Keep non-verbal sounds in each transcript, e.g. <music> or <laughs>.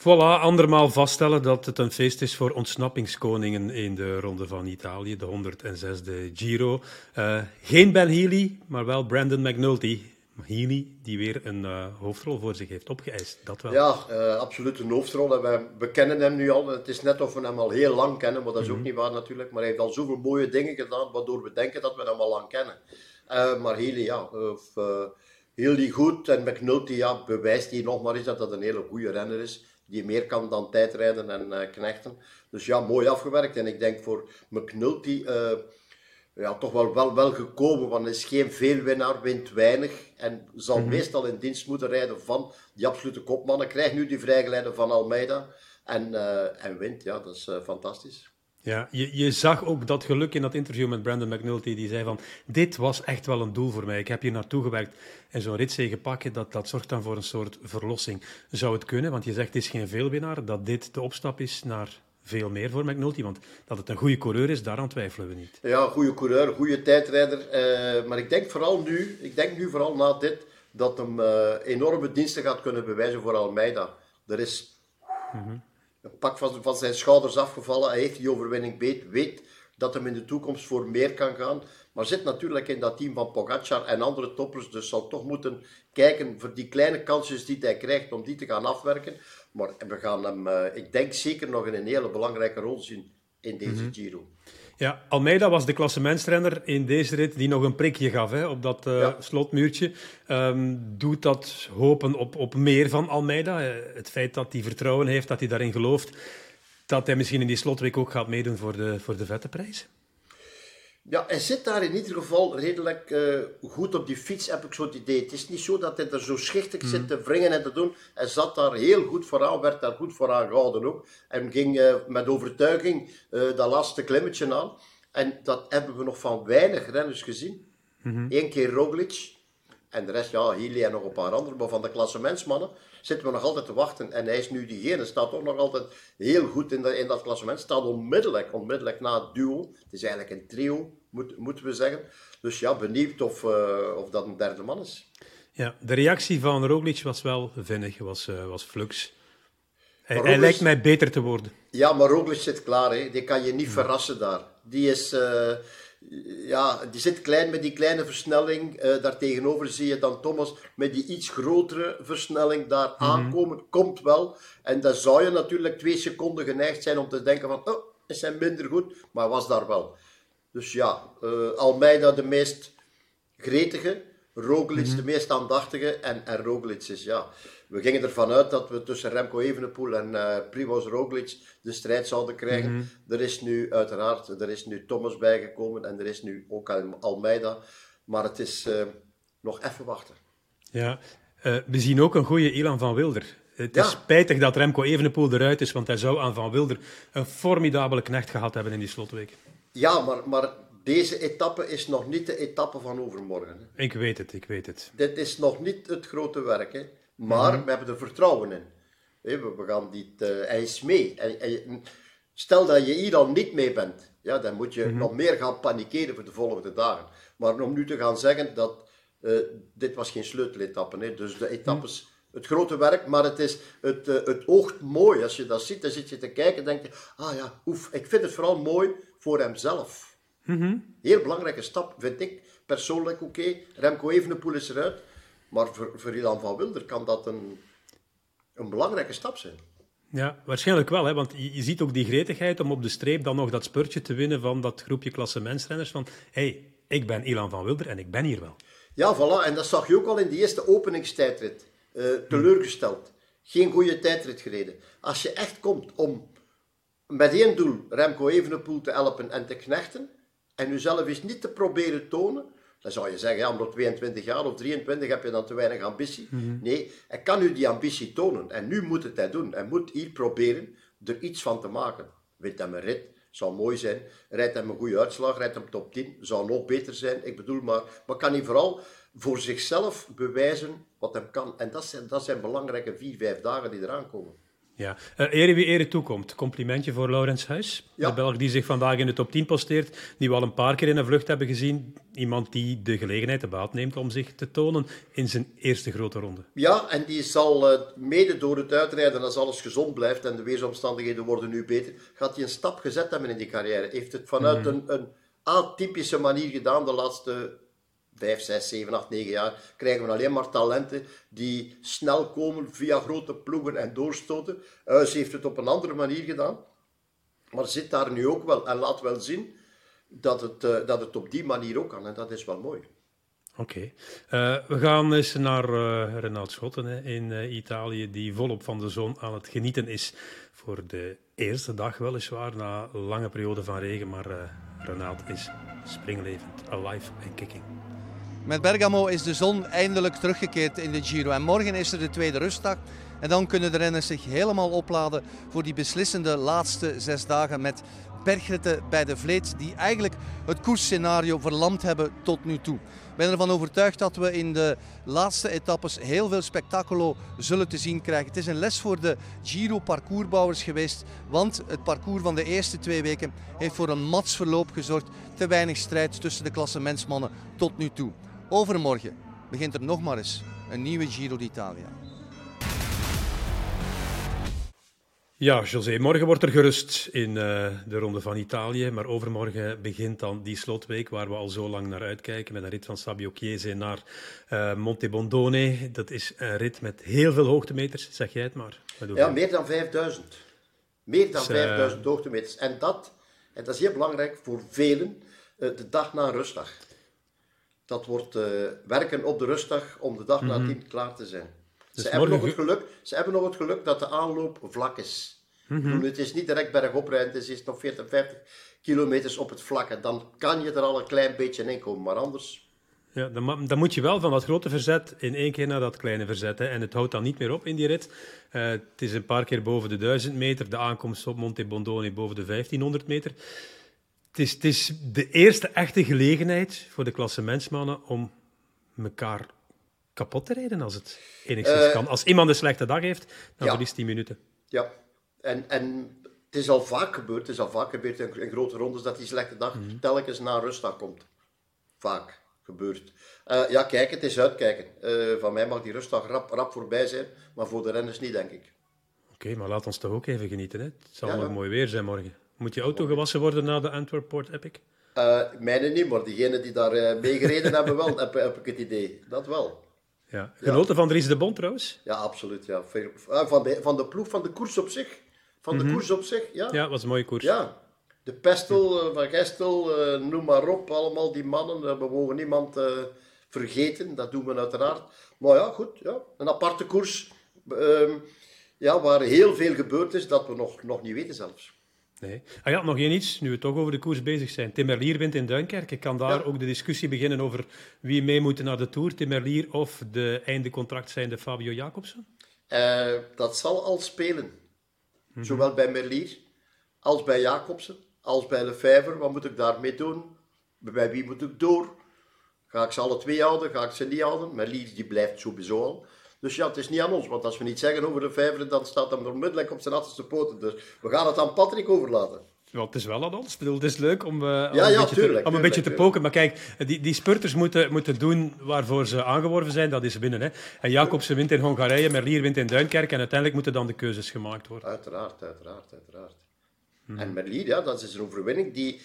Voilà, andermaal vaststellen dat het een feest is voor ontsnappingskoningen in de Ronde van Italië, de 106e Giro. Uh, geen Ben Healy, maar wel Brandon McNulty. Healy, die weer een uh, hoofdrol voor zich heeft opgeëist. Dat wel. Ja, uh, absoluut een hoofdrol. En we kennen hem nu al. Het is net of we hem al heel lang kennen, maar dat is mm -hmm. ook niet waar natuurlijk. Maar hij heeft al zoveel mooie dingen gedaan, waardoor we denken dat we hem al lang kennen. maar Healy, ja, of, Healy goed. En McNulty, ja, bewijst hier nog maar eens dat dat een hele goede renner is die meer kan dan tijdrijden en uh, knechten. Dus ja, mooi afgewerkt. En ik denk voor McNulty uh, ja, toch wel, wel, wel gekomen, want hij is geen veelwinnaar, wint weinig. En zal mm -hmm. meestal in dienst moeten rijden van die absolute kopmannen. Krijgt nu die vrijgeleide van Almeida en, uh, en wint. Ja, dat is fantastisch. Ja, je, je zag ook dat geluk in dat interview met Brandon McNulty. Die zei van, dit was echt wel een doel voor mij. Ik heb hier naartoe gewerkt. En zo'n ritzege pakken, dat, dat zorgt dan voor een soort verlossing. Zou het kunnen, want je zegt het is geen veelwinnaar, dat dit de opstap is naar veel meer voor McNulty? Want dat het een goede coureur is, daaraan twijfelen we niet. Ja, goede coureur, goede tijdrijder. Uh, maar ik denk vooral nu, ik denk nu vooral na dit, dat hem uh, enorme diensten gaat kunnen bewijzen voor Almeida. Er is... Mm -hmm een pak van, van zijn schouders afgevallen. Hij heeft die overwinning weet, weet dat hem in de toekomst voor meer kan gaan. Maar zit natuurlijk in dat team van Pogacar en andere toppers. Dus zal toch moeten kijken voor die kleine kansjes die hij krijgt om die te gaan afwerken. Maar we gaan hem, uh, ik denk zeker nog in een hele belangrijke rol zien in deze mm -hmm. Giro. Ja, Almeida was de klassementsrenner in deze rit die nog een prikje gaf hè, op dat uh, ja. slotmuurtje. Um, doet dat hopen op, op meer van Almeida? Uh, het feit dat hij vertrouwen heeft, dat hij daarin gelooft, dat hij misschien in die slotweek ook gaat meedoen voor de, voor de vette prijs? Ja, hij zit daar in ieder geval redelijk uh, goed op die fiets, heb ik zo het idee. Het is niet zo dat hij er zo schichtig mm. zit te wringen en te doen. Hij zat daar heel goed vooraan, werd daar goed vooraan gehouden ook. En ging uh, met overtuiging uh, dat laatste klimmetje aan. En dat hebben we nog van weinig renners gezien. Mm -hmm. Eén keer Roglic. En de rest, ja, Healy en nog een paar anderen. Maar van de klassementsmannen zitten we nog altijd te wachten. En hij is nu diegene, staat toch nog altijd heel goed in, de, in dat klassement. Staat onmiddellijk, onmiddellijk na het duo. Het is eigenlijk een trio, moet, moeten we zeggen. Dus ja, benieuwd of, uh, of dat een derde man is. Ja, de reactie van Roglic was wel vinnig, was, uh, was flux. Hij, Roglic, hij, lijkt mij beter te worden. Ja, maar Roglic zit klaar. Hè. Die kan je niet verrassen daar. Die is... Uh, ja, die zit klein met die kleine versnelling. Uh, daartegenover zie je dan Thomas met die iets grotere versnelling daar mm -hmm. aankomen. Komt wel. En dan zou je natuurlijk twee seconden geneigd zijn om te denken van, oh, is zijn minder goed. Maar was daar wel. Dus ja, uh, Almeida de meest gretige. Roglic mm -hmm. de meest aandachtige. En, en Roglic is, ja... We gingen ervan uit dat we tussen Remco Evenepoel en uh, Primoz Roglic de strijd zouden krijgen. Mm -hmm. Er is nu uiteraard, er is nu Thomas bijgekomen en er is nu ook Almeida. Maar het is uh, nog even wachten. Ja, uh, we zien ook een goede Ilan van Wilder. Het ja. is spijtig dat Remco Evenepoel eruit is, want hij zou aan Van Wilder een formidabele knecht gehad hebben in die slotweek. Ja, maar, maar deze etappe is nog niet de etappe van overmorgen. Hè. Ik weet het, ik weet het. Dit is nog niet het grote werk. Hè. Maar mm-hmm. we hebben er vertrouwen in. We gaan dit, uh, hij is mee. En, en, stel dat je hier al niet mee bent, ja, dan moet je mm-hmm. nog meer gaan panikeren voor de volgende dagen. Maar om nu te gaan zeggen dat uh, dit was geen sleuteletappe, hè. dus de etappes, het grote werk, maar het, is, het, uh, het oogt mooi. Als je dat ziet, dan zit je te kijken en denk je, ah ja, oef, ik vind het vooral mooi voor hemzelf. Mm-hmm. Heel belangrijke stap, vind ik persoonlijk oké. Okay. Remco Evenepoel is eruit. Maar voor, voor Ilan van Wilder kan dat een, een belangrijke stap zijn. Ja, waarschijnlijk wel. Hè? Want je, je, ziet ook die gretigheid om op de streep dan nog dat spurtje te winnen van dat groepje klassementsrenners. Van, hé, hey, ik ben Ilan van Wilder en ik ben hier wel. Ja, voilà. En dat zag je ook al in die eerste openingstijdrit. Uh, teleurgesteld. Geen goede tijdrit gereden. Als je echt komt om met één doel Remco Evenepoel te helpen en te knechten, en jezelf eens niet te proberen tonen, dan zou je zeggen, ja, omdat 22 jaar of 23 heb je dan te weinig ambitie. Mm -hmm. Nee, hij kan nu die ambitie tonen. En nu moet het hij doen. Hij moet hier proberen er iets van te maken. Wint hem een rit, zou mooi zijn. Rijdt hem een goede uitslag, rijdt hem top 10, zou nog beter zijn. Ik bedoel, maar, maar kan hij vooral voor zichzelf bewijzen wat hem kan. En dat zijn, dat zijn belangrijke vier, vijf dagen die eraan komen. Ja, uh, ere wie ere toekomt. Complimentje voor Laurens Huis. De Belg die zich vandaag in de top 10 posteert, die we al een paar keer in een vlucht hebben gezien. Iemand die de gelegenheid, de baat neemt om zich te tonen in zijn eerste grote ronde. Ja, en die zal uh, mede door het uitrijden, als alles gezond blijft en de weersomstandigheden worden nu beter, gaat hij een stap gezet hebben in die carrière. Heeft het vanuit mm. een, een atypische manier gedaan de laatste 5, 6, 7, 8, 9 jaar krijgen we alleen maar talenten die snel komen via grote ploegen en doorstoten. Huis heeft het op een andere manier gedaan, maar zit daar nu ook wel en laat wel zien dat het, uh, dat het op die manier ook kan en dat is wel mooi. Oké. Uh, we gaan eens naar uh, Schotten hè, in Italië, die volop van de zon aan het genieten is. Voor de eerste dag weliswaar, na lange periode van regen, maar Renaud is springlevend, alive en kicking. Met Bergamo is de zon eindelijk teruggekeerd in de Giro. En morgen is er de tweede rustdag. En dan kunnen de renners zich helemaal opladen voor die beslissende laatste zes dagen met bergritten bij de Vleet, die eigenlijk het koersscenario verlamd hebben tot nu toe. Ik ben ervan overtuigd dat we in de laatste etappes heel veel spektaculo zullen te zien krijgen. Het is een les voor de Giro-parcoursbouwers geweest, want het parcours van de eerste twee weken heeft voor een mats verloop gezorgd. Te weinig strijd tussen de klassementsmannen tot nu toe. Overmorgen begint er nog maar eens een nieuwe Giro d'Italia. Ja, José, morgen wordt er gerust in uh, de Ronde van Italië. Maar overmorgen begint dan die slotweek waar we al zo lang naar uitkijken. Met een rit van Sabio Chiese naar uh, Monte Bondone. Dat is een rit met heel veel hoogtemeters, zeg jij het maar. Ja, meer dan 5000. Meer dan dus, 5000 uh, hoogtemeters. En dat, en dat is heel belangrijk voor velen, de dag na een rustdag. Dat wordt werken op de rustdag om de dag mm -hmm. nadien klaar te zijn. Dus ze, hebben nog het geluk, ze hebben nog het geluk dat de aanloop vlak is. Mm Het is niet direct bergop rijden, het is nog 40, 50 kilometers op het vlakke. Dan kan je er al een klein beetje in komen, maar anders... Ja, dan, dan, moet je wel van dat grote verzet in één keer naar dat kleine verzet. Hè. En het houdt dan niet meer op in die rit. Uh, het is een paar keer boven de 1000 meter. De aankomst op Monte Bondone boven de 1500 meter. Het is, het is de eerste echte gelegenheid voor de klassementsmannen om elkaar kapot te rijden als het enigszins uh, kan. Als iemand een slechte dag heeft, dan ja. verliest 10 minuten. Ja, en, en het is al vaak gebeurd, het is al vaak gebeurd in, in grote rondes dat die slechte dag mm -hmm. telkens na rustdag komt. Vaak gebeurt. Uh, ja, kijk, het is uitkijken. Uh, van mij mag die rustdag rap, rap voorbij zijn, maar voor de renners niet, denk ik. Oké, okay, maar laat ons toch ook even genieten. Hè? Het zal ja, nog ja. mooi weer zijn morgen. Moet je auto gewassen worden na de Antwerp Port Epic? Uh, mijne niet, maar diegenen die daar uh, mee gereden hebben wel, <laughs> heb, heb, ik het idee. Dat wel. Ja. Genoten van Dries de Bond trouwens? Ja, absoluut. Ja. Van, de, van de ploeg, van de koers op zich. Van de mm -hmm. koers op zich, ja. Ja, was een mooie koers. Ja. De Pestel, uh, Van Gestel, noem maar op. Allemaal die mannen. We mogen niemand vergeten. Dat doen we uiteraard. Maar ja, goed. Ja. Een aparte koers. Um, ja, waar heel veel gebeurd is dat we nog, nog niet weten zelfs. Nee. Ah ja, nog één iets, nu we toch over de koers bezig zijn. Timmerlier wint in Duinkerke. Kan daar ja. ook de discussie beginnen over wie mee moet naar de Tour? Timmerlier of de einde contract zijnde Fabio Jacobsen? Uh, dat zal al spelen. Mm -hmm. Zowel bij Merlier als bij Jacobsen, als bij Lefebvre. Wat moet ik daarmee doen? Bij wie moet ik door? Ga ik ze alle twee houden? Ga ik ze niet houden? Merlier die blijft sowieso al. Dus ja, het is niet aan ons. Want als we niet zeggen over de vijver, dan staat hem onmiddellijk op zijn achterste poten. Dus we gaan het aan Patrick overlaten. Ja, het is wel aan ons. bedoel, het is leuk om, uh, ja, ja, een, beetje tuurlijk, te, om een beetje te poken. Maar kijk, die, die spurters moeten, moeten doen waarvoor ze aangeworven zijn. Dat is winnen. Hè. En Jacobsen wint in Hongarije, Merlier wint in Duinkerk. En uiteindelijk moeten dan de keuzes gemaakt worden. Uiteraard, uiteraard, uiteraard. Hmm. En Merlier, ja, dat is een overwinning die...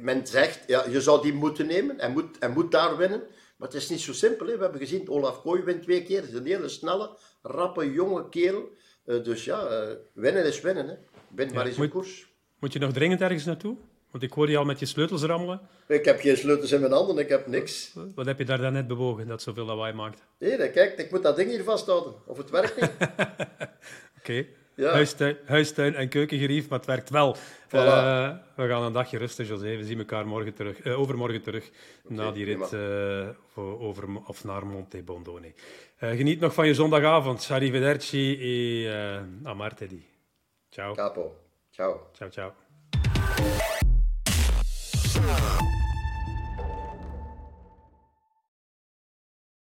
Men zegt, ja, je zou die moeten nemen en moet, en moet daar winnen. Maar het is niet zo simpel. Hè. We hebben gezien, Olaf Kooi wint twee keer. Het is een hele snelle, rappe, jonge kerel. Uh, dus ja, uh, winnen is winnen. Hè. Win ja, maar eens een koers. Moet je nog dringend ergens naartoe? Want ik hoor je al met je sleutels rammelen. Ik heb geen sleutels in mijn handen, ik heb niks. Wat heb je daar dan net bewogen dat zoveel lawaai maakt? Nee, kijk, ik moet dat ding hier vasthouden. Of het werkt niet. <laughs> Oké. Okay. Ja. Huistuin, huistuin, en keukengerief, maar het werkt wel. Voilà. Uh, we gaan een dagje rusten, José. We zien elkaar morgen terug, uh, overmorgen terug okay, na die rit uh, over, of naar Monte Bondone. geniet nog van je zondagavond. Arrivederci e a martedì. Ciao. Capo. Ciao. Ciao, ciao.